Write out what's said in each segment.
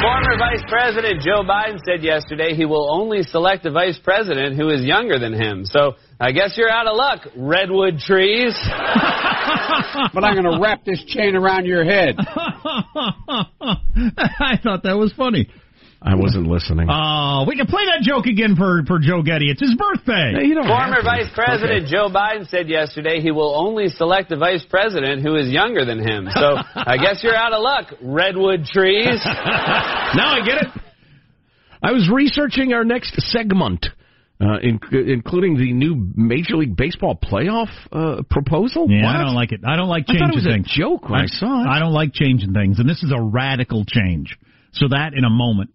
Former Vice President Joe Biden said yesterday he will only select a vice president who is younger than him. So I guess you're out of luck, redwood trees. but I'm going to wrap this chain around your head. I thought that was funny. I wasn't listening. Oh, we can play that joke again for, for Joe Getty. It's his birthday. Hey, Former. Vice President Okay. Joe Biden said yesterday he will only select a vice president who is younger than him. So I guess you're out of luck, redwood trees. now I get it. I was researching our next segment, uh, in, including the new Major League Baseball playoff uh, proposal. Yeah, What? I don't like it. I don't like I changing thought it was a things. joke when I saw it. I don't like changing things, and this is a radical change. So that in a moment.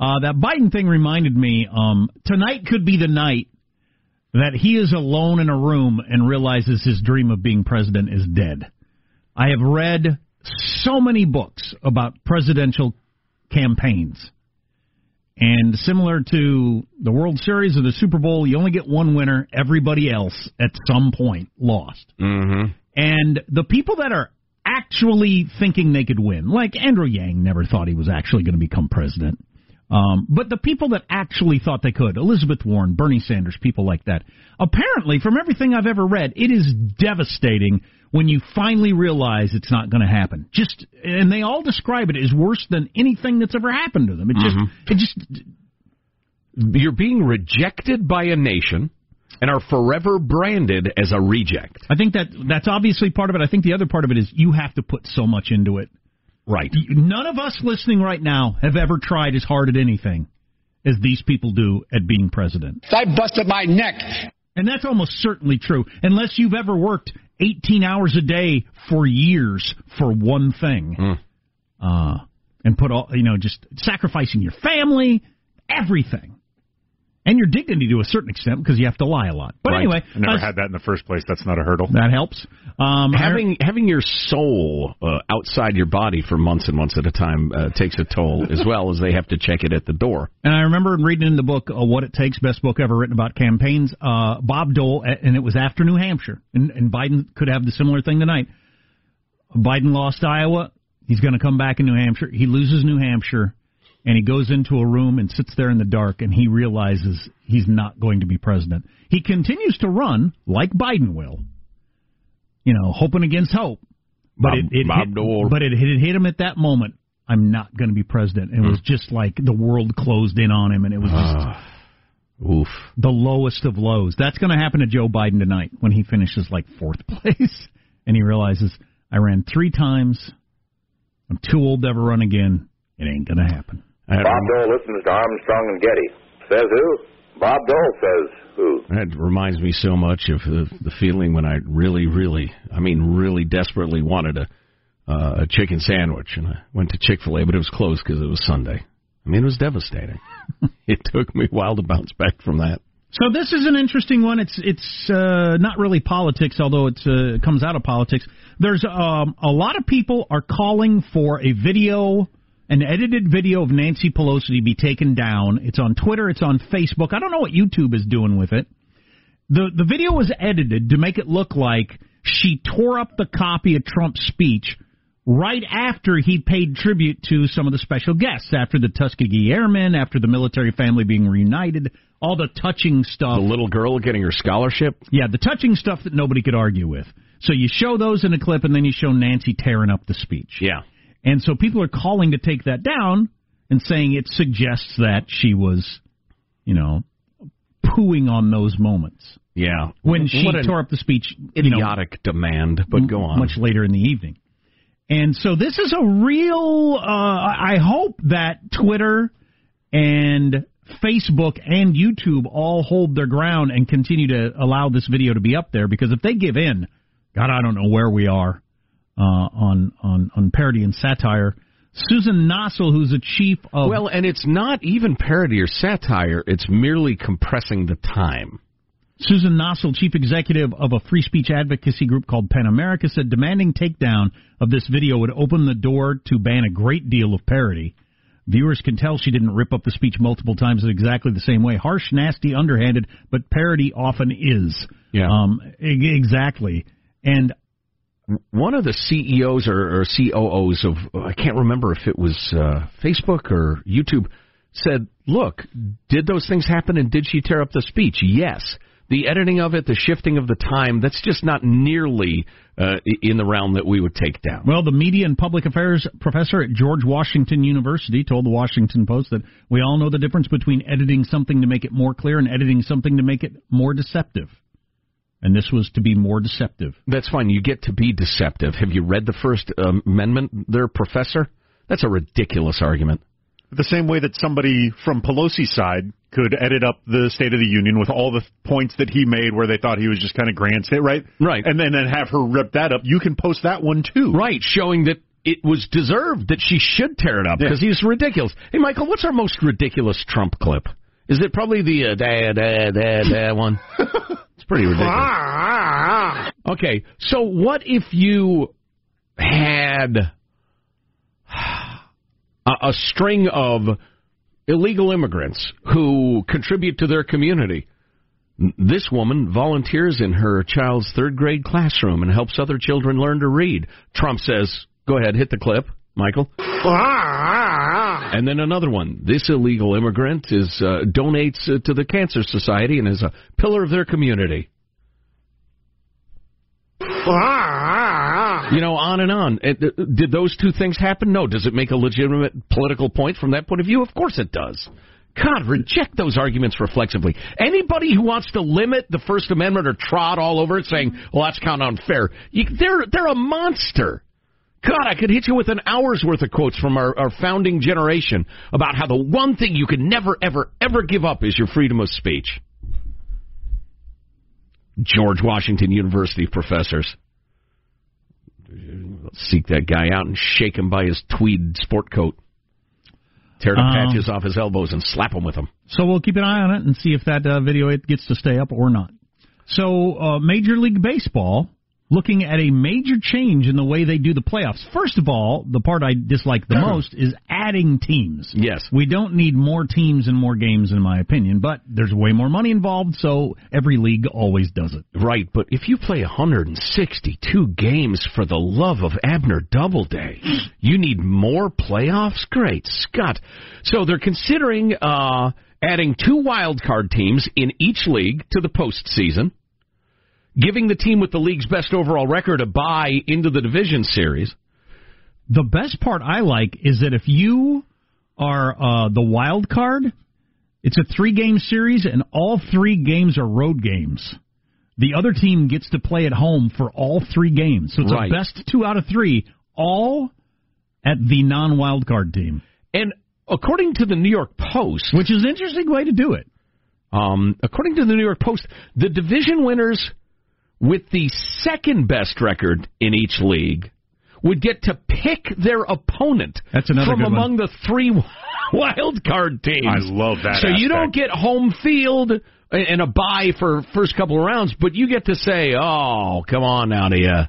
Uh, that Biden thing reminded me. Um, tonight could be the night that he is alone in a room and realizes his dream of being president is dead. I have read so many books about presidential campaigns. And similar to the World Series or the Super Bowl, you only get one winner. Everybody else at some point lost. Mm-hmm. And the people that are actually thinking they could win, like Andrew Yang never thought he was actually going to become president. Um, but the people that actually thought they could, Elizabeth Warren, Bernie Sanders, people like that, apparently, from everything I've ever read, it is devastating when you finally realize it's not going to happen. Just, and they all describe it as worse than anything that's ever happened to them. It just, it just, You're being rejected by a nation and are forever branded as a reject. I think that that's obviously part of it. I think the other part of it is you have to put so much into it. Right. None of us listening right now have ever tried as hard at anything as these people do at being president. I busted my neck. And that's almost certainly true, unless you've ever worked 18 hours a day for years for one thing. Uh, and put all, you know, just sacrificing your family, everything. And your dignity to a certain extent because you have to lie a lot. But Right. anyway, I never uh, had that in the first place. That's not a hurdle. that helps. Um, I- having having your soul uh, outside your body for months and months at a time uh, takes a toll, as well as they have to check it at the door. And I remember reading in the book uh, "What It Takes," best book ever written about campaigns. Uh, Bob Dole, and it was after New Hampshire, and, and Biden could have the similar thing tonight. Biden lost Iowa. He's going to come back in New Hampshire. He loses New Hampshire, and he goes into a room and sits there in the dark, and he realizes he's not going to be president. He continues to run like Biden will, you know, hoping against hope. But Bob- it, it Bob hit, Dole. but it, it hit him at that moment. I'm not going to be president. It was hmm. just like the world closed in on him, and it was just ah, Oof. the lowest of lows. That's going to happen to Joe Biden tonight when he finishes like fourth place, and he realizes I ran three times. I'm too old to ever run again. It ain't going to happen. That, Bob Dole listens to Armstrong and Getty. Says who? Bob Dole says who? that reminds me so much of the, the feeling when I really, really, I mean, really desperately wanted a uh, a chicken sandwich, and I went to Chick Fil A, but it was closed because it was Sunday. I mean, it was devastating. it took me a while to bounce back from that. So this is an interesting one. It's it's uh, not really politics, although it's, uh, it comes out of politics. There's um, a lot of people are calling for a video, an edited video of Nancy Pelosi to be taken down. It's on Twitter. It's on Facebook. I don't know what YouTube is doing with it. the The video was edited to make it look like she tore up the copy of Trump's speech right after he paid tribute to some of the special guests, after the Tuskegee Airmen, after the military family being reunited, all the touching stuff. The little girl getting her scholarship. Yeah, the touching stuff that nobody could argue with. So you show those in a clip, and then you show Nancy tearing up the speech. Yeah. And so people are calling to take that down and saying it suggests that she was, you know, pooing on those moments Yeah. when she What tore up the speech. you know, idiotic demand, but go on. much later in the evening. And so this is a real. Uh, I hope that Twitter and Facebook and YouTube all hold their ground and continue to allow this video to be up there because if they give in, God, I don't know where we are uh, on on on parody and satire. Susan Nossel, who's the chief of Well, and it's not even parody or satire, it's merely compressing the time. Susan Nossel, chief executive of a free speech advocacy group called PEN America, said demanding takedown of this video would open the door to ban a great deal of parody. Viewers can tell she didn't rip up the speech multiple times in exactly the same way. Harsh, nasty, underhanded, but parody often is. Yeah. Um, exactly. And One of the CEOs or, or COOs of, I can't remember if it was uh, Facebook or YouTube, said, Look, did those things happen and did she tear up the speech? Yes. The editing of it, the shifting of the time, that's just not nearly uh, in the realm that we would take down. Well, the media and public affairs professor at George Washington University told the Washington Post that we all know the difference between editing something to make it more clear and editing something to make it more deceptive. And this was to be more deceptive. That's fine. You get to be deceptive. Have you read the First um, Amendment there, Professor? That's a ridiculous argument. The same way that somebody from Pelosi's side could edit up the State of the Union with all the points that he made where they thought he was just kind of grandstand, right? Right. And then, then have her rip that up. You can post that one too. Right, showing that it was deserved that she should tear it up because he's ridiculous. Hey, Michael, what's our most ridiculous Trump clip? Is it probably the uh, da da da da one? it's pretty ridiculous. Okay, so what if you had a, a string of illegal immigrants who contribute to their community? This woman volunteers in her child's third grade classroom and helps other children learn to read. Trump says, Go ahead, hit the clip, Michael. And then another one. This illegal immigrant is uh, donates uh, to the Cancer Society and is a pillar of their community. You know, on and on. Uh, uh, Did those two things happen? No. Does it make a legitimate political point from that point of view? Of course it does. God, reject those arguments reflexively. Anybody who wants to limit the First Amendment or trot all over it saying, well, that's kind of unfair, you, they're, they're a monster. God, I could hit you with an hour's worth of quotes from our, our founding generation about how the one thing you can never, ever, ever give up is your freedom of speech. George Washington University professors. Seek that guy out and shake him by his tweed sport coat. Tear the Um, patches off his elbows and slap him with them. So we'll keep an eye on it and see if that uh, video it gets to stay up or not. So uh, Major League Baseball looking at a major change in the way they do the playoffs. First of all, the part I dislike the most is adding teams. Yes. We don't need more teams and more games, in my opinion, but there's way more money involved, so every league always does it. Right, but if you play 162 games for the love of Abner Doubleday, you need more playoffs? Great Scott. So they're considering uh, adding two wild card teams in each league to the postseason, giving the team with the league's best overall record a bye into the division series. The best part I like is that if you are uh, the wild card, it's a three game series and all three games are road games. The other team gets to play at home for all three games. So it's Right. a best two out of three, all at the non wild card team. And according to the New York Post, which is an interesting way to do it. Um, according to the New York Post, the division winners with the second best record in each league would get to pick their opponent That's another from good one. among the three wild card teams. I love that So you don't get home field and a bye for first couple of rounds, but you get to say, "Oh, come on now, the uh,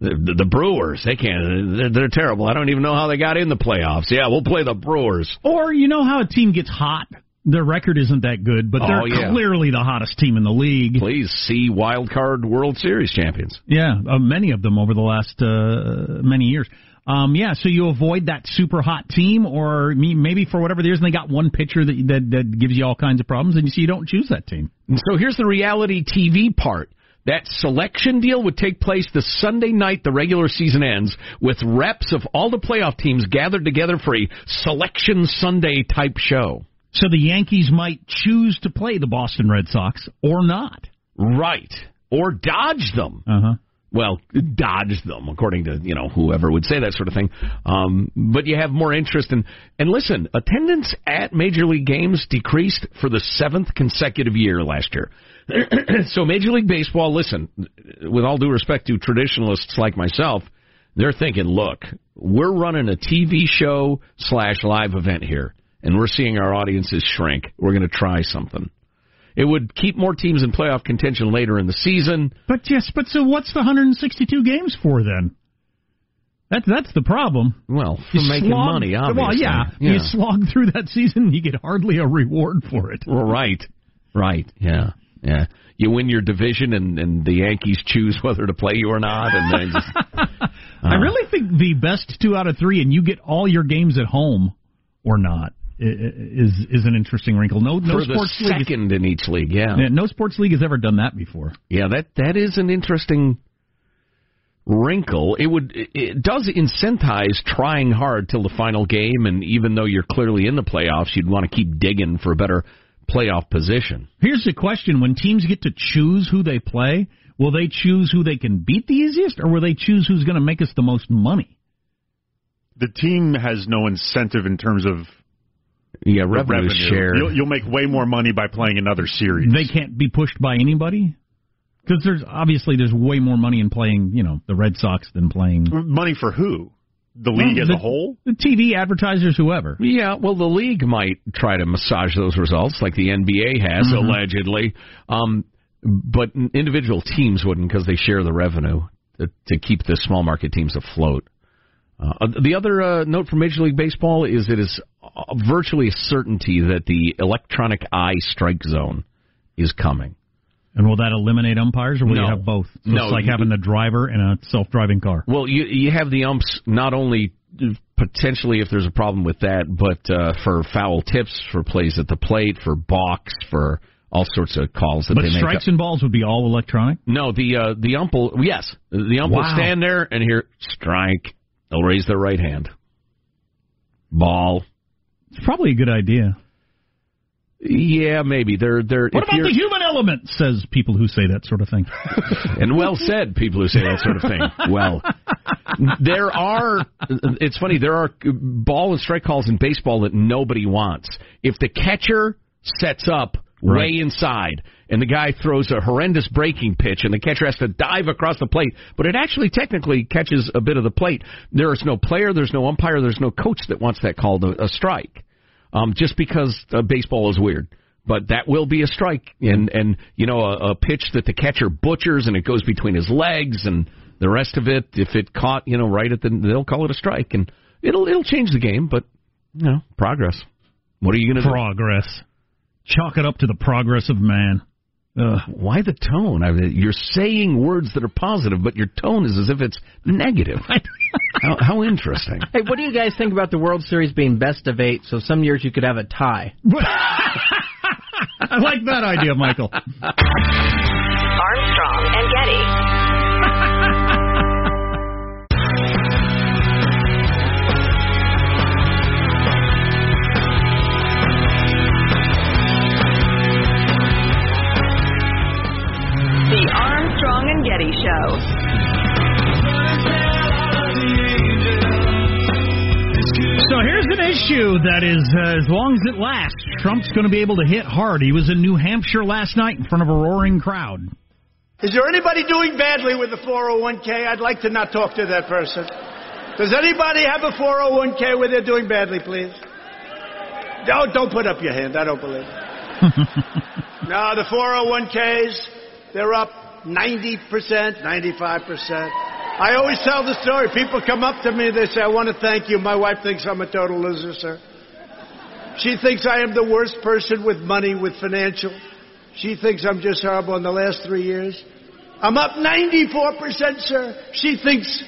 the, the, the Brewers, they can't. They're, they're terrible. I don't even know how they got in the playoffs. Yeah, we'll play the Brewers. Or you know how a team gets hot? Their record isn't that good, but they're Oh, yeah. clearly the hottest team in the league. Please see wild card World Series champions. Yeah, uh, many of them over the last uh, many years. Um, yeah, so you avoid that super hot team, or me- maybe for whatever reason they got one pitcher that, that that gives you all kinds of problems, and you see you don't choose that team. So here's the reality TV part. That selection deal would take place the Sunday night the regular season ends, with reps of all the playoff teams gathered together for a Selection Sunday type show. So the Yankees might choose to play the Boston Red Sox or not. Right. Or dodge them. Uh huh. Well, dodge them, according to you know whoever would say that sort of thing. Um, but you have more interest in. And listen, attendance at major league games decreased for the seventh consecutive year last year. so Major League Baseball, listen, with all due respect to traditionalists like myself, they're thinking, look, we're running a TV show slash live event here, and we're seeing our audiences shrink. We're going to try something. It would keep more teams in playoff contention later in the season. But yes, but so what's the 162 games for then? That's that's the problem. Well, for You making slog- money, Well, obviously. yeah, you slog through that season, you get hardly a reward for it. Right, right, yeah, yeah. You win your division, and, and the Yankees choose whether to play you or not, and then just, I uh. really think the best two out of three, and you get all your games at home or not, is is an interesting wrinkle. No, no for sports league. second in each league, yeah. Yeah, no sports league has ever done that before. Yeah, that that is an interesting wrinkle. It would it- it does incentivize trying hard till the final game, and even though you're clearly in the playoffs, you'd want to keep digging for a better playoff position. Here's the question: When teams get to choose who they play, will they choose who they can beat the easiest, or will they choose who's going to make us the most money? The team has no incentive in terms of Yeah, revenue, revenue. share. You'll, you'll make way more money by playing another series. They can't be pushed by anybody because there's obviously there's way more money in playing, you know, the Red Sox than playing Money for who? The league Well, as the- a whole? the TV advertisers, whoever. Yeah, well, the league might try to massage those results, like the NBA has Mhm. allegedly. Um, but individual teams wouldn't because they share the revenue to, to keep the small market teams afloat. Uh, the other uh, note from Major League Baseball is it is uh, virtually a certainty that the electronic eye strike zone is coming. And will that eliminate umpires, or will No. you have both? So No, it's like having the driver and a self-driving car. Well, you you have the umps not only potentially if there's a problem with that, but uh, for foul tips, for plays at the plate, for balks, for all sorts of calls that But they make. But strikes and balls would be all electronic. No, the uh, the ump will yes, the ump will stand there and hear strike. They'll raise their right hand. Ball. It's probably a good idea. Yeah, maybe they're they're. What about the human element? Says people who say that sort of thing. and well said, people who say that sort of thing. Well, there are. It's funny. There are ball and strike calls in baseball that nobody wants. If the catcher sets up Right. way inside and the guy throws a horrendous breaking pitch and the catcher has to dive across the plate, but it actually technically catches a bit of the plate. There is no player, there's no umpire, there's no coach that wants that called a, a strike. um, just because uh, baseball is weird. But that will be a strike, and and you know a, a pitch that the catcher butchers, and it goes between his legs, and the rest of it, if it caught, you know, right at the, they'll call it a strike, and it'll it'll change the game. But you know, progress. What are you going to do? Progress. Chalk it up to the progress of man. Uh, why the tone? I mean, you're saying words that are positive, but your tone is as if it's negative. how, how interesting. Hey, what do you guys think about the World Series being best of eight? So some years you could have a tie. I like that idea, Michael. Armstrong and Getty. Armstrong Show. So here's an issue that is, uh, as long as it lasts, Trump's going to be able to hit hard. He was in New Hampshire last night in front of a roaring crowd. Is there anybody doing badly with the 401k? I'd like to not talk to that person. Does anybody have a 401k where they're doing badly, please? No, don't put up your hand. I don't believe it. no, the 401ks, they're up 90%, 95%. I always tell the story. People come up to me, they say, I want to thank you. My wife thinks I'm a total loser, sir. She thinks I am the worst person with money, with financial. She thinks I'm just horrible in the last three years. I'm up 94%, sir. She thinks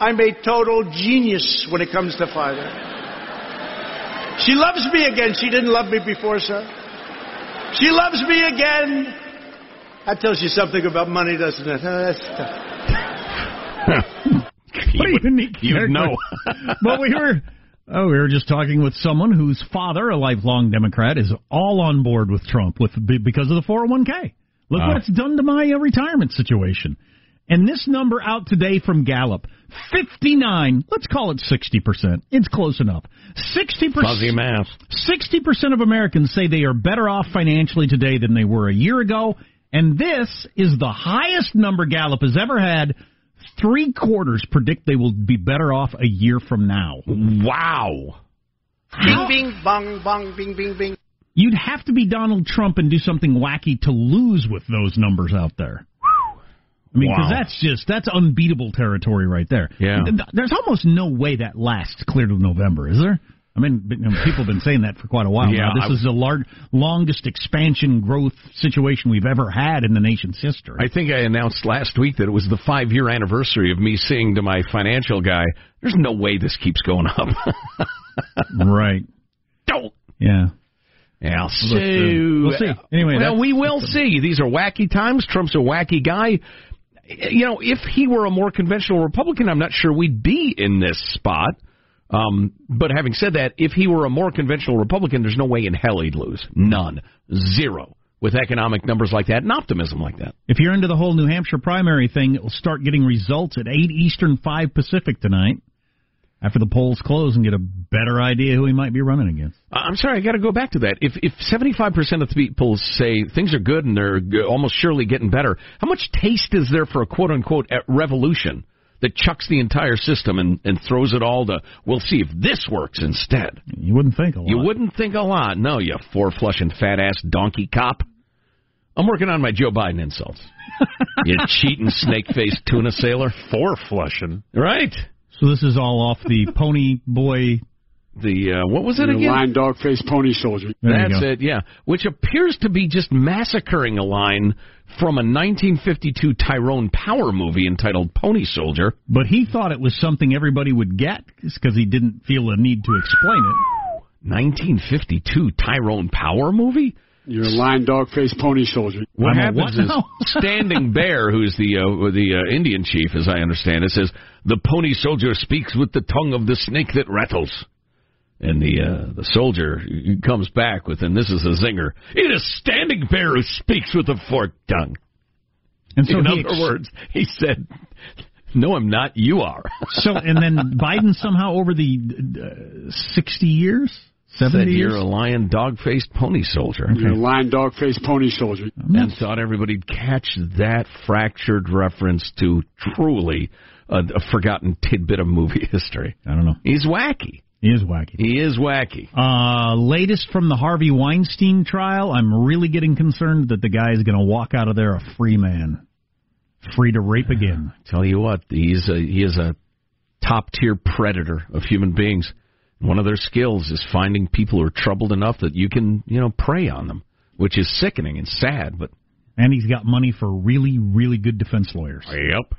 I'm a total genius when it comes to finance. She loves me again. She didn't love me before, sir. She loves me again. That tells you something about money, doesn't it? Uh, that's tough. what a unique you know. but we were oh, we were just talking with someone whose father, a lifelong Democrat, is all on board with Trump with because of the 401k. Look Uh. what it's done to my uh, retirement situation. And this number out today from Gallup, 59, let's call it 60%. It's close enough. 60%. Fuzzy math. 60% of Americans say they are better off financially today than they were a year ago, and this is the highest number Gallup has ever had. Three quarters predict they will be better off a year from now. Wow. Bing, bing, bong, bong, bing, bing, bing. You'd have to be Donald Trump and do something wacky to lose with those numbers out there. I mean, because Wow. that's just that's unbeatable territory right there. Yeah. There's almost no way that lasts clear to November, is there? I mean, but, you know, people have been saying that for quite a while Yeah, now. This I- is the large, longest expansion growth situation we've ever had in the nation's history. I think I announced last week that it was the five year anniversary of me saying to my financial guy, "There's no way this keeps going up." right. Don't. Yeah. Yeah, so we'll see. Anyway, well, we will see. These are wacky times. Trump's a wacky guy. You know, if he were a more conventional Republican, I'm not sure we'd be in this spot. Um, but having said that, if he were a more conventional Republican, there's no way in hell he'd lose. None. Zero. With economic numbers like that and optimism like that. If you're into the whole New Hampshire primary thing, it will start getting results at 8 Eastern, 5 Pacific tonight after the polls close and get a better idea who he might be running against. I'm sorry, I got to go back to that. If if 75% of the people say things are good and they're almost surely getting better, how much taste is there for a quote unquote uh, revolution that chucks the entire system and, and throws it all to, we'll see if this works instead? You wouldn't think a lot. You wouldn't think a lot. No, you four flushing fat ass donkey cop. I'm working on my Joe Biden insults. you cheating snake faced tuna sailor. Four flushing. Right. So this is all off the Pony Boy. The uh, what was it The again? Lion dog face pony soldier. There That's it, yeah. Which appears to be just massacring a line from a 1952 Tyrone Power movie entitled Pony Soldier. But he thought it was something everybody would get because he didn't feel a need to explain it. 1952 Tyrone Power movie? You're a lion dog face pony soldier. What I'm happens what is? Standing Bear, who's the uh, the uh, Indian chief, as I understand it, says the pony soldier speaks with the tongue of the snake that rattles. And the uh, the soldier comes back with, and this is a zinger. It is a Standing Bear who speaks with a forked tongue. And so In other ex- words, he said, "No, I'm not. You are." So and then Biden somehow over the uh, sixty years, Said seventy years. you're a lion dog-faced pony soldier. You're a lion dog face pony soldier. and thought everybody'd catch that fractured reference to truly a, a forgotten tidbit of movie history. I don't know. He's wacky. He is wacky. He is wacky. Uh, latest from the Harvey Weinstein trial. I'm really getting concerned that the guy is going to walk out of there a free man, free to rape again. Tell you what, he's a, he is a top tier predator of human beings. One of their skills is finding people who are troubled enough that you can, you know, prey on them, which is sickening and sad. But and he's got money for really, really good defense lawyers. Yep.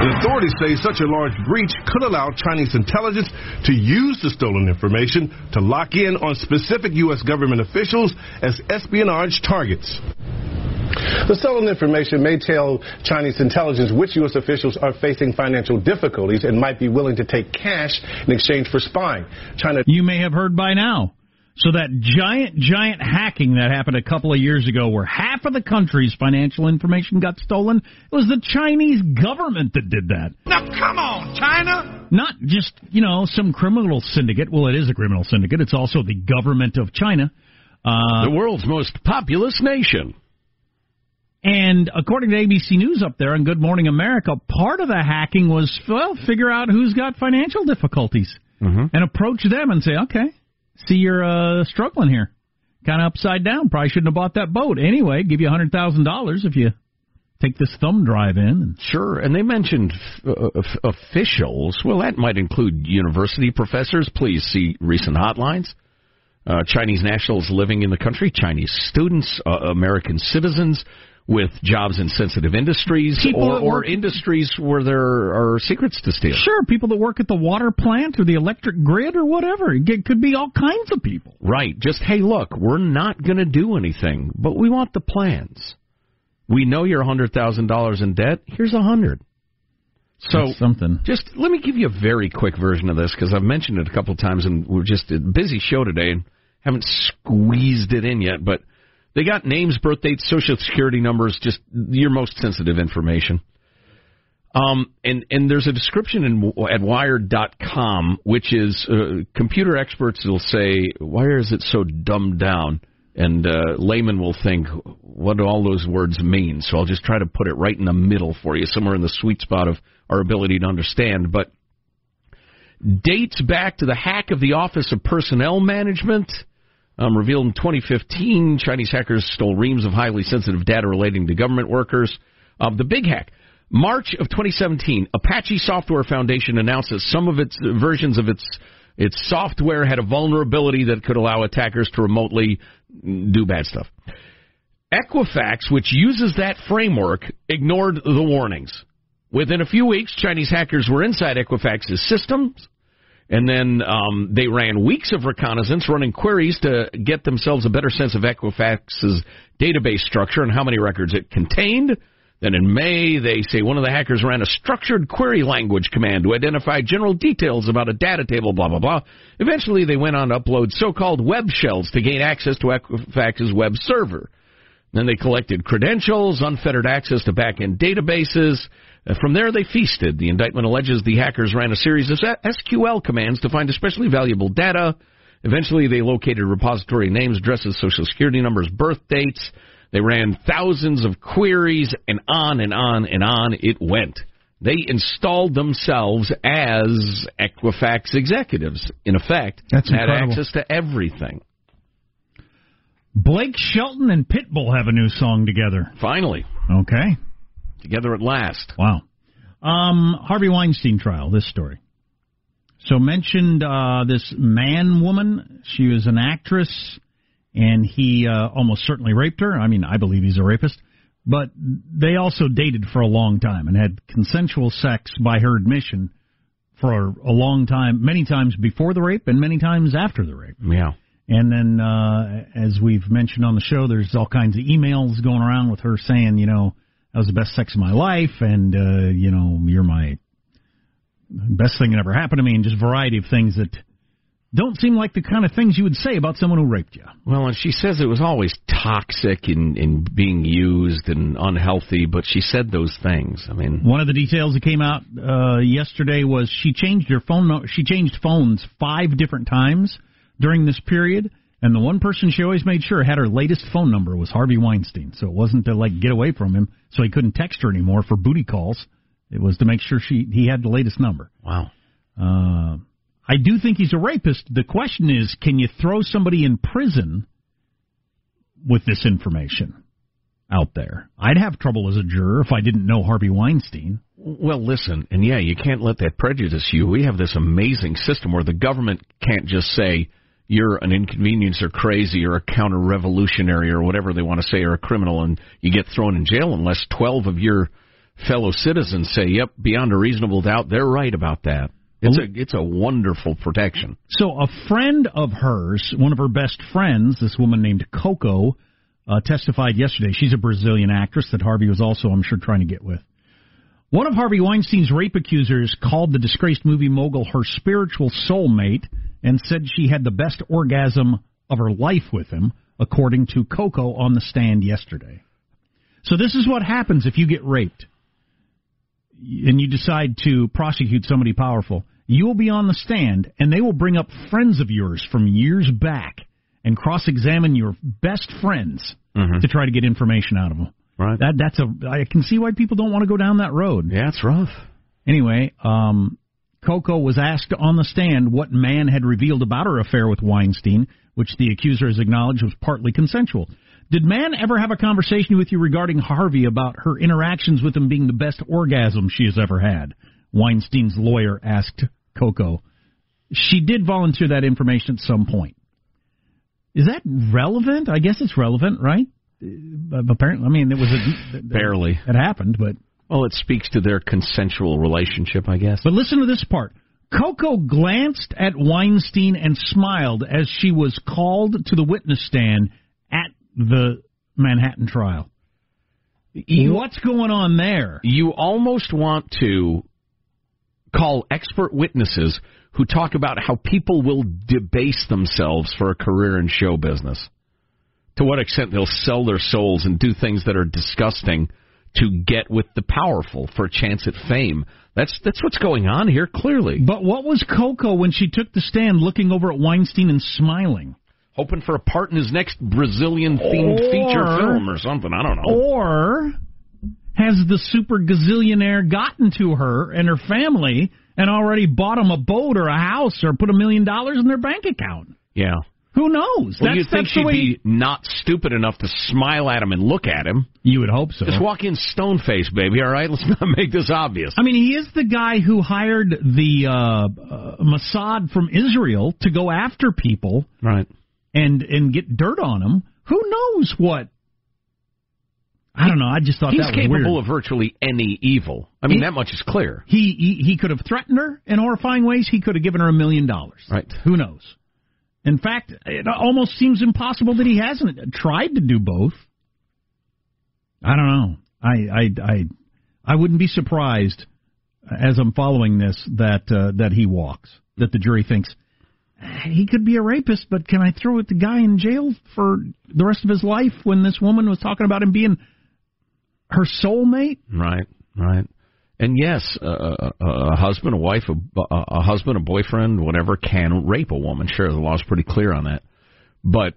The authorities say such a large breach could allow Chinese intelligence to use the stolen information to lock in on specific U.S. government officials as espionage targets. The stolen information may tell Chinese intelligence which U.S. officials are facing financial difficulties and might be willing to take cash in exchange for spying. China. You may have heard by now. So that giant, giant hacking that happened a couple of years ago where half of the country's financial information got stolen, it was the Chinese government that did that. Now come on, China! Not just, you know, some criminal syndicate. Well, it is a criminal syndicate. It's also the government of China. Uh, the world's most populous nation. And according to ABC News up there on Good Morning America, part of the hacking was, well, figure out who's got financial difficulties mm-hmm. and approach them and say, okay, see you're uh, struggling here. Kind of upside down. Probably shouldn't have bought that boat. Anyway, give you a $100,000 if you take this thumb drive in. Sure. And they mentioned f- uh, officials. Well, that might include university professors. Please see recent hotlines. Uh, Chinese nationals living in the country, Chinese students, uh, American citizens with jobs in sensitive industries or, or industries where there are secrets to steal. Sure, people that work at the water plant or the electric grid or whatever. It could be all kinds of people. Right. Just, hey, look, we're not going to do anything, but we want the plans. We know you're a $100,000 in debt. Here's a 100 so That's something. Just let me give you a very quick version of this because I've mentioned it a couple of times and we're just a busy show today and haven't squeezed it in yet, but they got names, birth dates, social security numbers, just your most sensitive information. Um, and, and there's a description in, at Wired.com, which is uh, computer experts will say, why is it so dumbed down? And uh, layman will think, what do all those words mean? So I'll just try to put it right in the middle for you, somewhere in the sweet spot of our ability to understand. But dates back to the hack of the Office of Personnel Management. Um, revealed in 2015, Chinese hackers stole reams of highly sensitive data relating to government workers. Um, the big hack. March of 2017, Apache Software Foundation announced that some of its versions of its its software had a vulnerability that could allow attackers to remotely do bad stuff. Equifax, which uses that framework, ignored the warnings. Within a few weeks, Chinese hackers were inside Equifax's systems, and then um, they ran weeks of reconnaissance, running queries to get themselves a better sense of Equifax's database structure and how many records it contained. Then in May, they say one of the hackers ran a structured query language command to identify general details about a data table, blah, blah, blah. Eventually, they went on to upload so-called web shells to gain access to Equifax's web server. Then they collected credentials, unfettered access to back-end databases. Uh, from there, they feasted. The indictment alleges the hackers ran a series of SQL commands to find especially valuable data. Eventually, they located repository names, addresses, social security numbers, birth dates. They ran thousands of queries, and on and on and on it went. They installed themselves as Equifax executives, in effect, That's had incredible. access to everything. Blake Shelton and Pitbull have a new song together. Finally. Okay. Together at last. Wow. Um, Harvey Weinstein trial, this story. So mentioned uh, this man woman. She was an actress, and he uh, almost certainly raped her. I mean, I believe he's a rapist. But they also dated for a long time and had consensual sex by her admission for a long time, many times before the rape and many times after the rape. Yeah. And then, uh, as we've mentioned on the show, there's all kinds of emails going around with her saying, you know, that was the best sex of my life, and uh, you know, you're my best thing that ever happened to me, and just a variety of things that don't seem like the kind of things you would say about someone who raped you. Well, and she says it was always toxic and, and being used and unhealthy, but she said those things. I mean, One of the details that came out uh, yesterday was she changed her phone. She changed phones five different times during this period, and the one person she always made sure had her latest phone number was Harvey Weinstein. So it wasn't to like get away from him, so he couldn't text her anymore for booty calls. It was to make sure she he had the latest number. wow. Uh, I do think he's a rapist. The question is, can you throw somebody in prison with this information out there? I'd have trouble as a juror if I didn't know Harvey Weinstein. Well, listen, and yeah, you can't let that prejudice you. We have this amazing system where the government can't just say you're an inconvenience or crazy or a counter revolutionary or whatever they want to say or a criminal and you get thrown in jail unless 12 of your fellow citizens say, "Yep, beyond a reasonable doubt, they're right about that." It's a it's a wonderful protection. So a friend of hers, one of her best friends, this woman named Coco, uh, testified yesterday. She's a Brazilian actress that Harvey was also, I'm sure, trying to get with. One of Harvey Weinstein's rape accusers called the disgraced movie mogul her spiritual soulmate and said she had the best orgasm of her life with him, according to Coco on the stand yesterday. So this is what happens if you get raped and you decide to prosecute somebody powerful. You will be on the stand and they will bring up friends of yours from years back and cross examine your best friends to try to get information out of them. Right. That that's a I can see why people don't want to go down that road. Yeah, it's rough. Anyway, um Coco was asked on the stand what Mann had revealed about her affair with Weinstein, which the accuser has acknowledged was partly consensual. Did Mann ever have a conversation with you regarding Harvey about her interactions with him being the best orgasm she has ever had? Weinstein's lawyer asked Coco. She did volunteer that information at some point. Is that relevant? I guess it's relevant, right? Uh, apparently, I mean, it was a Barely. It happened, but Well, it speaks to their consensual relationship, I guess. But listen to this part. Coco glanced at Weinstein and smiled as she was called to the witness stand at the Manhattan trial. You- What's going on there? You almost want to call expert witnesses who talk about how people will debase themselves for a career in show business. To what extent they'll sell their souls and do things that are disgusting to get with the powerful for a chance at fame. That's that's what's going on here clearly. But what was Coco when she took the stand looking over at Weinstein and smiling? Hoping for a part in his next Brazilian themed feature film or something. I don't know. Or has the super gazillionaire gotten to her and her family and already bought them a boat or a house or put a million dollars in their bank account? Yeah. Who knows? Well, you'd think she'd way be not stupid enough to smile at him and look at him. you would hope so. Just walk in stone face, baby. All right, let's not make this obvious. I mean, he is the guy who hired the uh, uh, Mossad from Israel to go after people Right. and and get dirt on them. Who knows what? I don't know. I just thought He's that was capable weird. of virtually any evil. I mean, He- that much is clear. He, he he could have threatened her in horrifying ways. He could have given her a million dollars. Right. Who knows? In fact, it almost seems impossible that he hasn't tried to do both. I don't know. I I I I wouldn't be surprised as I'm following this that uh, that he walks. That the jury thinks he could be a rapist, but can I throw the guy in jail for the rest of his life when this woman was talking about him being her soulmate? Right. Right. And yes, a, a, husband, a wife, a, a husband, a boyfriend, whatever, can rape a woman. Sure, the law's pretty clear on that. But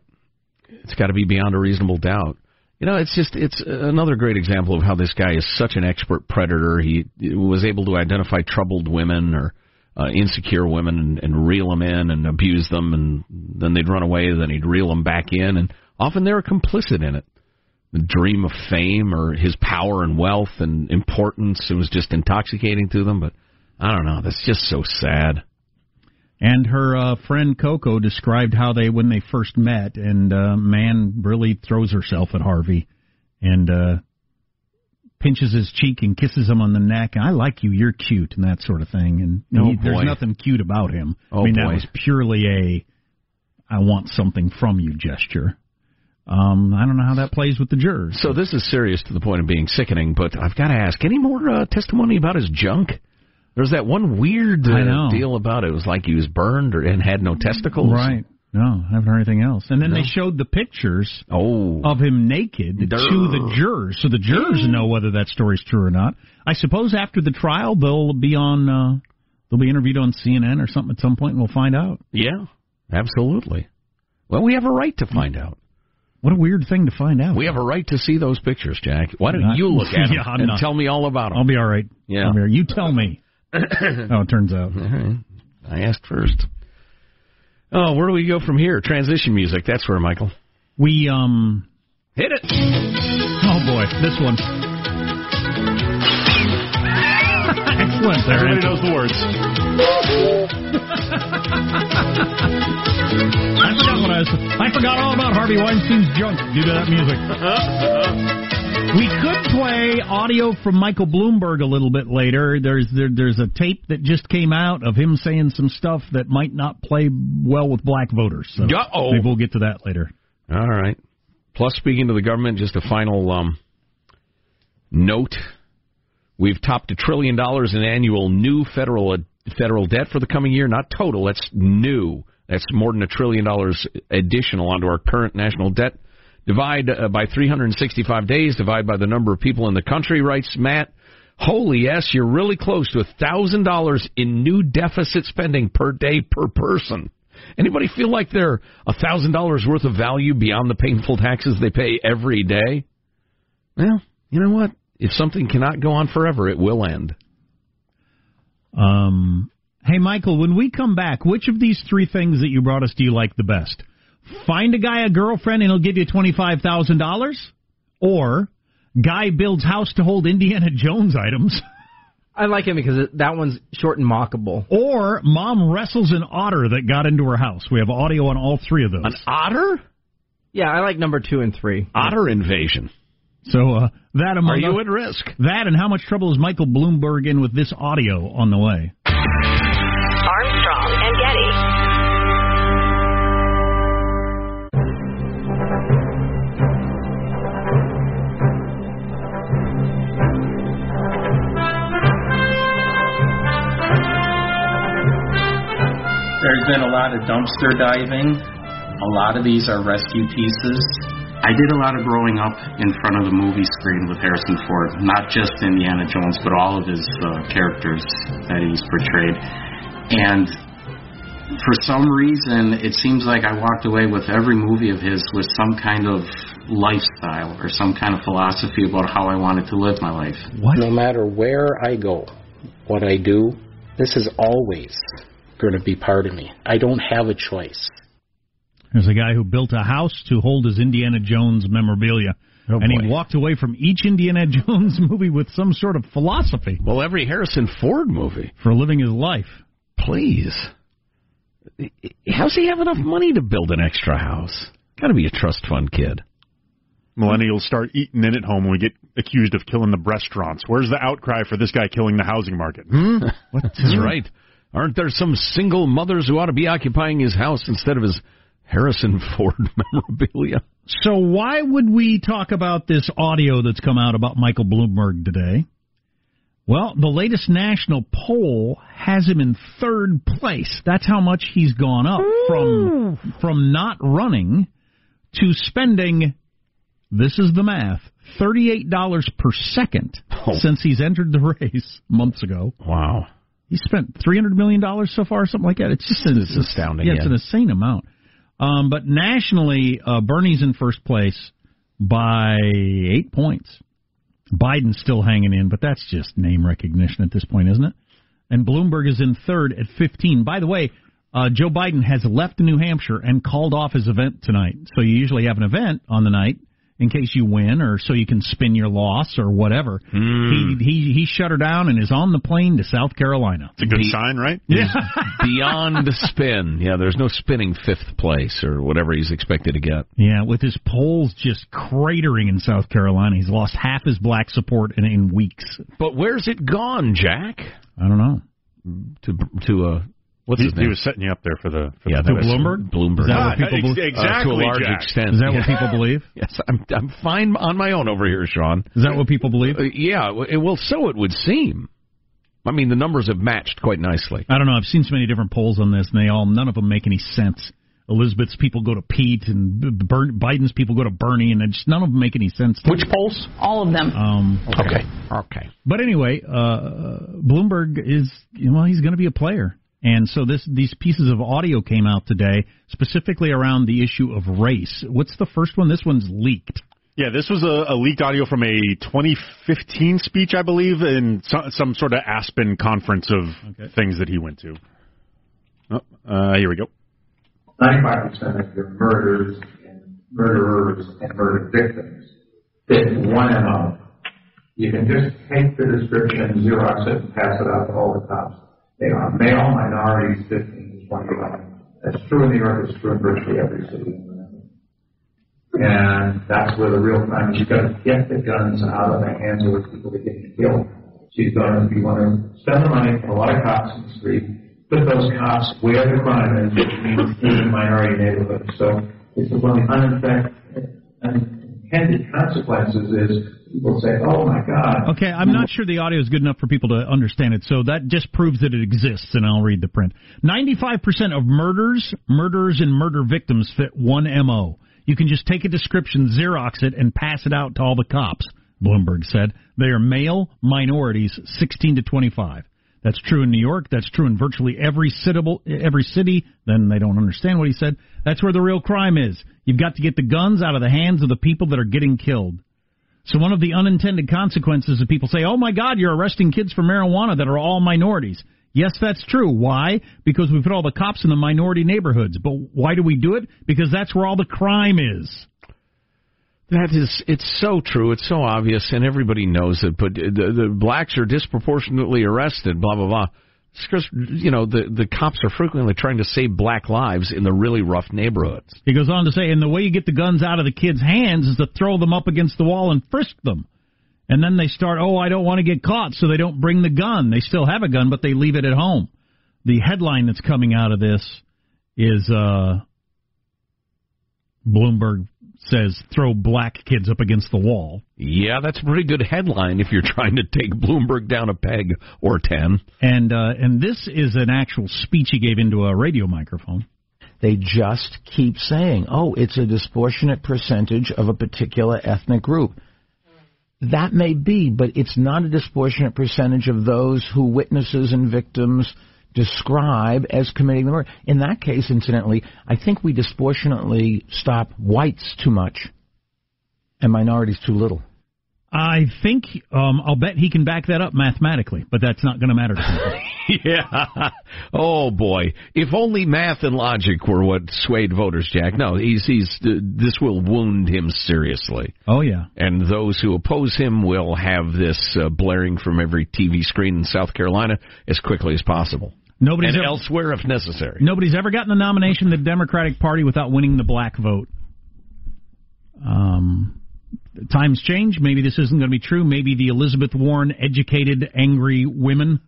it's got to be beyond a reasonable doubt. You know, it's just it's another great example of how this guy is such an expert predator. He was able to identify troubled women or uh, insecure women and, and reel them in and abuse them, and then they'd run away. Then he'd reel them back in, and often they were complicit in it. The dream of fame or his power and wealth and importance it was just intoxicating to them. But I don't know. That's just so sad. And her uh, friend Coco described how they when they first met, and uh, Mann really throws herself at Harvey, and uh, pinches his cheek and kisses him on the neck. I like you, you're cute, and that sort of thing. And Oh, he, there's nothing cute about him. Oh, I mean, that was purely a I want something from you" gesture. Um, I don't know how that plays with the jurors. So this is serious to the point of being sickening. But I've got to ask: any more uh, testimony about his junk? There's that one weird uh, deal about it. It was like he was burned or and had no testicles. Right. No, I haven't heard anything else. And then No. they showed the pictures oh. of him naked Durr. to the jurors, so the jurors know whether that story's true or not. I suppose after the trial they'll be on uh they'll be interviewed on CNN or something at some point and we'll find out. Yeah, absolutely. Well, we have a right to find out. What a weird thing to find out. We have a right to see those pictures, Jack. Why don't Not- you look at them Yeah, and not. tell me all about them? I'll be all right. Yeah. I'll all right. You tell me. oh, it turns out. I asked first. Oh, where do we go from here? Transition music. That's where, Michael. We um hit it. Oh boy, this one. Excellent. There, Everybody knows the words. I forgot what I was. I forgot all about Harvey Weinstein's junk due to that music. We could play audio from Michael Bloomberg a little bit later. There's there, there's a tape that just came out of him saying some stuff that might not play well with black voters. So Uh-oh. maybe we'll get to that later. All right. Plus, speaking to the government, just a final um, note: we've topped a trillion dollars in annual new federal federal debt for the coming year. Not total. That's new. That's more than a trillion dollars additional onto our current national debt. Divide uh, by 365 days. Divide by the number of people in the country. Writes Matt. Holy yes, you're really close to a thousand dollars in new deficit spending per day per person. Anybody feel like they're a thousand dollars worth of value beyond the painful taxes they pay every day? Well, you know what? If something cannot go on forever, it will end. Um, hey, Michael, when we come back, which of these three things that you brought us do you like the best? Find a guy a girlfriend and he'll give you $25,000? Or guy builds house to hold Indiana Jones items? I like him because that one's short and mockable. Or mom wrestles an otter that got into her house. We have audio on all three of those. An otter? Yeah, I like number two and three. Otter invasion. So uh, that among Are you oth- at risk? That and how much trouble is Michael Bloomberg in with this audio on the way? Armstrong and Getty. There's been a lot of dumpster diving. A lot of these are rescue pieces. I did a lot of growing up in front of the movie screen with Harrison Ford, not just Indiana Jones, but all of his uh, characters that he's portrayed. And for some reason, it seems like I walked away with every movie of his with some kind of lifestyle or some kind of philosophy about how I wanted to live my life. No matter where I go, what I do, this is always going to be part of me. I don't have a choice. There's a guy who built a house to hold his Indiana Jones memorabilia. Oh, and boy. he walked away from each Indiana Jones movie with some sort of philosophy Well, every Harrison Ford movie. for living his life. Please. How's he have enough money to build an extra house? Got to be a trust fund kid. Millennials start eating in at home when we get accused of killing the restaurants. Where's the outcry for this guy killing the housing market? Hmm? That's right. Aren't there some single mothers who ought to be occupying his house instead of his Harrison Ford memorabilia? So why would we talk about this audio that's come out about Michael Bloomberg today? Well, the latest national poll has him in third place. That's how much he's gone up from from not running to spending this is the math, $38 per second oh. since he's entered the race months ago. Wow. He spent $300 million so far, or something like that. It's just an, astounding, Yeah, it's yeah. an insane amount. Um, but nationally, uh, Bernie's in first place by eight points. Biden's still hanging in, but that's just name recognition at this point, isn't it? And Bloomberg is in third at 15. By the way, uh, Joe Biden has left New Hampshire and called off his event tonight. So you usually have an event on the night in case you win or so you can spin your loss or whatever. He, he he shut her down and is on the plane to South Carolina. It's a good Be- sign, right? Yeah. Beyond the spin. Yeah, there's no spinning fifth place or whatever he's expected to get. Yeah, with his polls just cratering in South Carolina, he's lost half his black support in, in weeks. But where's it gone, Jack? I don't know. To to uh, what's he, his name? he was setting you up there for the. For yeah, the Bloomberg? Bloomberg. Is that what people ex- believe? exactly, uh, to a large Jack. extent. Is that what people believe? Yes, I'm I'm fine on my own over here, Sean. Is that what people believe? Uh, yeah, well, so it would seem. I mean, the numbers have matched quite nicely. I don't know. I've seen so many different polls on this, and they all none of them make any sense. Elizabeth's people go to Pete, and B- Bern- Biden's people go to Bernie, and it just none of them make any sense. To Which me. polls? All of them. Um, Okay. Okay. But anyway, uh, Bloomberg is well, he's going to be a player, and so this these pieces of audio came out today specifically around the issue of race. What's the first one? This one's leaked. Yeah, this was a, a leaked audio from a 2015 speech, I believe, in some, some sort of Aspen conference of things that he went to. Oh, uh, here we go. 95% of your murders and murderers and murder victims fit one MO. You can just take the description, Xerox it, and pass it out to all the cops. They are male minorities, 15 to 21. That's true in New York, it's true in virtually every city. And that's where the real crime is. You've got to get the guns out of the hands of the people that get killed. So you've got to, you want to spend the money, put a lot of cops in the street, put those cops where the crime is, which means in minority neighborhoods. So it's one of the unintended, unintended consequences is people say, oh my God. Okay, I'm not mm-hmm. sure the audio is good enough for people to understand it, so that just proves that it exists, and I'll read the print. 95% of murders, murderers, and murder victims fit one MO. You can just take a description, Xerox it, and pass it out to all the cops, Bloomberg said. They are male minorities, 16 to 25. That's true in New York. That's true in virtually every city. Then they don't understand what he said. That's where the real crime is. You've got to get the guns out of the hands of the people that are getting killed. So one of the unintended consequences is people say, "Oh my God, you're arresting kids for marijuana that are all minorities." Yes, that's true. Why? Because we put all the cops in the minority neighborhoods. But why do we do it? Because that's where all the crime is. That is, it's so true. It's so obvious, and everybody knows it. But the, the blacks are disproportionately arrested. Blah blah blah. Because you know the the cops are frequently trying to save black lives in the really rough neighborhoods. He goes on to say, and the way you get the guns out of the kids' hands is to throw them up against the wall and frisk them. And then they start, oh, I don't want to get caught, so they don't bring the gun. They still have a gun, but they leave it at home. The headline that's coming out of this is uh, Bloomberg says, throw black kids up against the wall. Yeah, that's a pretty good headline if you're trying to take Bloomberg down a peg or ten. And uh, and this is an actual speech he gave into a radio microphone. They just keep saying, oh, it's a disproportionate percentage of a particular ethnic group. That may be, but it's not a disproportionate percentage of those who witnesses and victims describe as committing the murder. In that case, incidentally, I think we disproportionately stop whites too much and minorities too little. I think um, I'll bet he can back that up mathematically, but that's not going to matter to yeah. Oh boy. If only math and logic were what swayed voters, Jack. No, he's he's uh, this will wound him seriously. Oh yeah. And those who oppose him will have this uh, blaring from every TV screen in South Carolina as quickly as possible. Nobody's and ever, elsewhere if necessary. Nobody's ever gotten the nomination in the Democratic Party without winning the black vote. Um, times change. Maybe this isn't going to be true. Maybe the Elizabeth Warren educated, angry women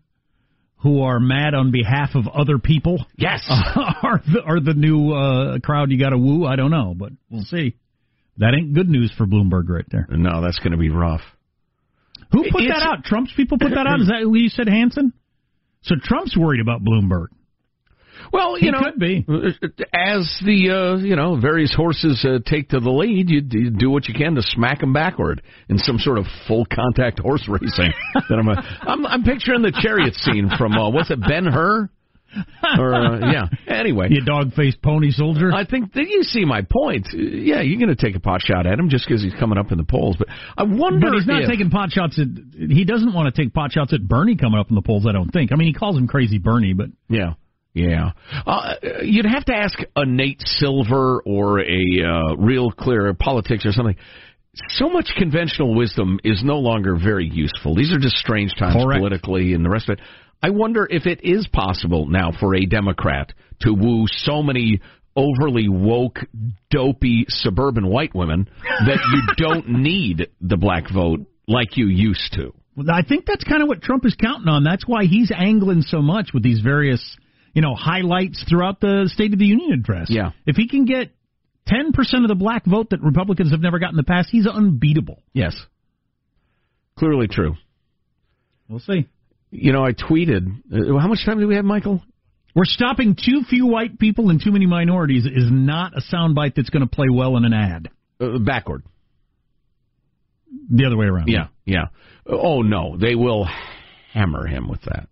who are mad on behalf of other people. Yes, are the, are the new uh, crowd you got to woo? I don't know, but we'll see. That ain't good news for Bloomberg right there. No, that's going to be rough. Who put It's- that out? Trump's people put that out. Is that who you said, Hanson? So Trump's worried about Bloomberg. Well, He you know, could be. as the uh, you know various horses uh, take to the lead, you, you do what you can to smack them backward in some sort of full contact horse racing. that I'm, uh, I'm I'm picturing the chariot scene from uh, what's it, Ben Hur? Or uh, yeah. Anyway, You dog-faced pony soldier. I think that you see my point. Yeah, you're going to take a pot shot at him just because he's coming up in the polls, but I wonder. But he's not if, taking pot shots at. He doesn't want to take pot shots at Bernie coming up in the polls. I don't think. I mean, he calls him crazy Bernie, but Yeah. Yeah. Uh, you'd have to ask a Nate Silver or a uh, RealClearPolitics or something. So much conventional wisdom is no longer very useful. These are just strange times Correct. politically and the rest of it. I wonder if it is possible now for a Democrat to woo so many overly woke, dopey suburban white women that you don't need the black vote like you used to. I think that's kind of what Trump is counting on. That's why he's angling so much with these various, you know, highlights throughout the State of the Union address. Yeah. If he can get 10% of the black vote that Republicans have never gotten in the past, he's unbeatable. Yes. Clearly true. We'll see. You know, I tweeted. Uh, how much time do we have, Michael? We're stopping too few white people and too many minorities is not a soundbite that's going to play well in an ad. Uh, backward. The other way around. Yeah, yeah. Oh no, they will hammer him with that.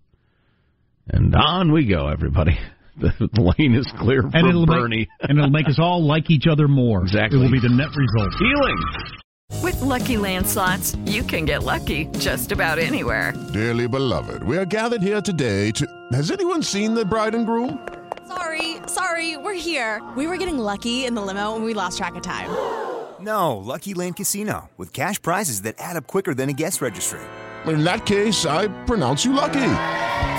And uh, on we go, everybody. The, lane is clear for and it'll Bernie. Make, and it'll make us all like each other more. Exactly. It will be the net result. Healing. With LuckyLand Slots, you can get lucky just about anywhere. Dearly beloved, we are gathered here today to. Has anyone seen the bride and groom? Sorry, sorry, we're here. We were getting lucky in the limo and we lost track of time. No, Lucky Land Casino, with cash prizes that add up quicker than a guest registry. In that case, I pronounce you lucky.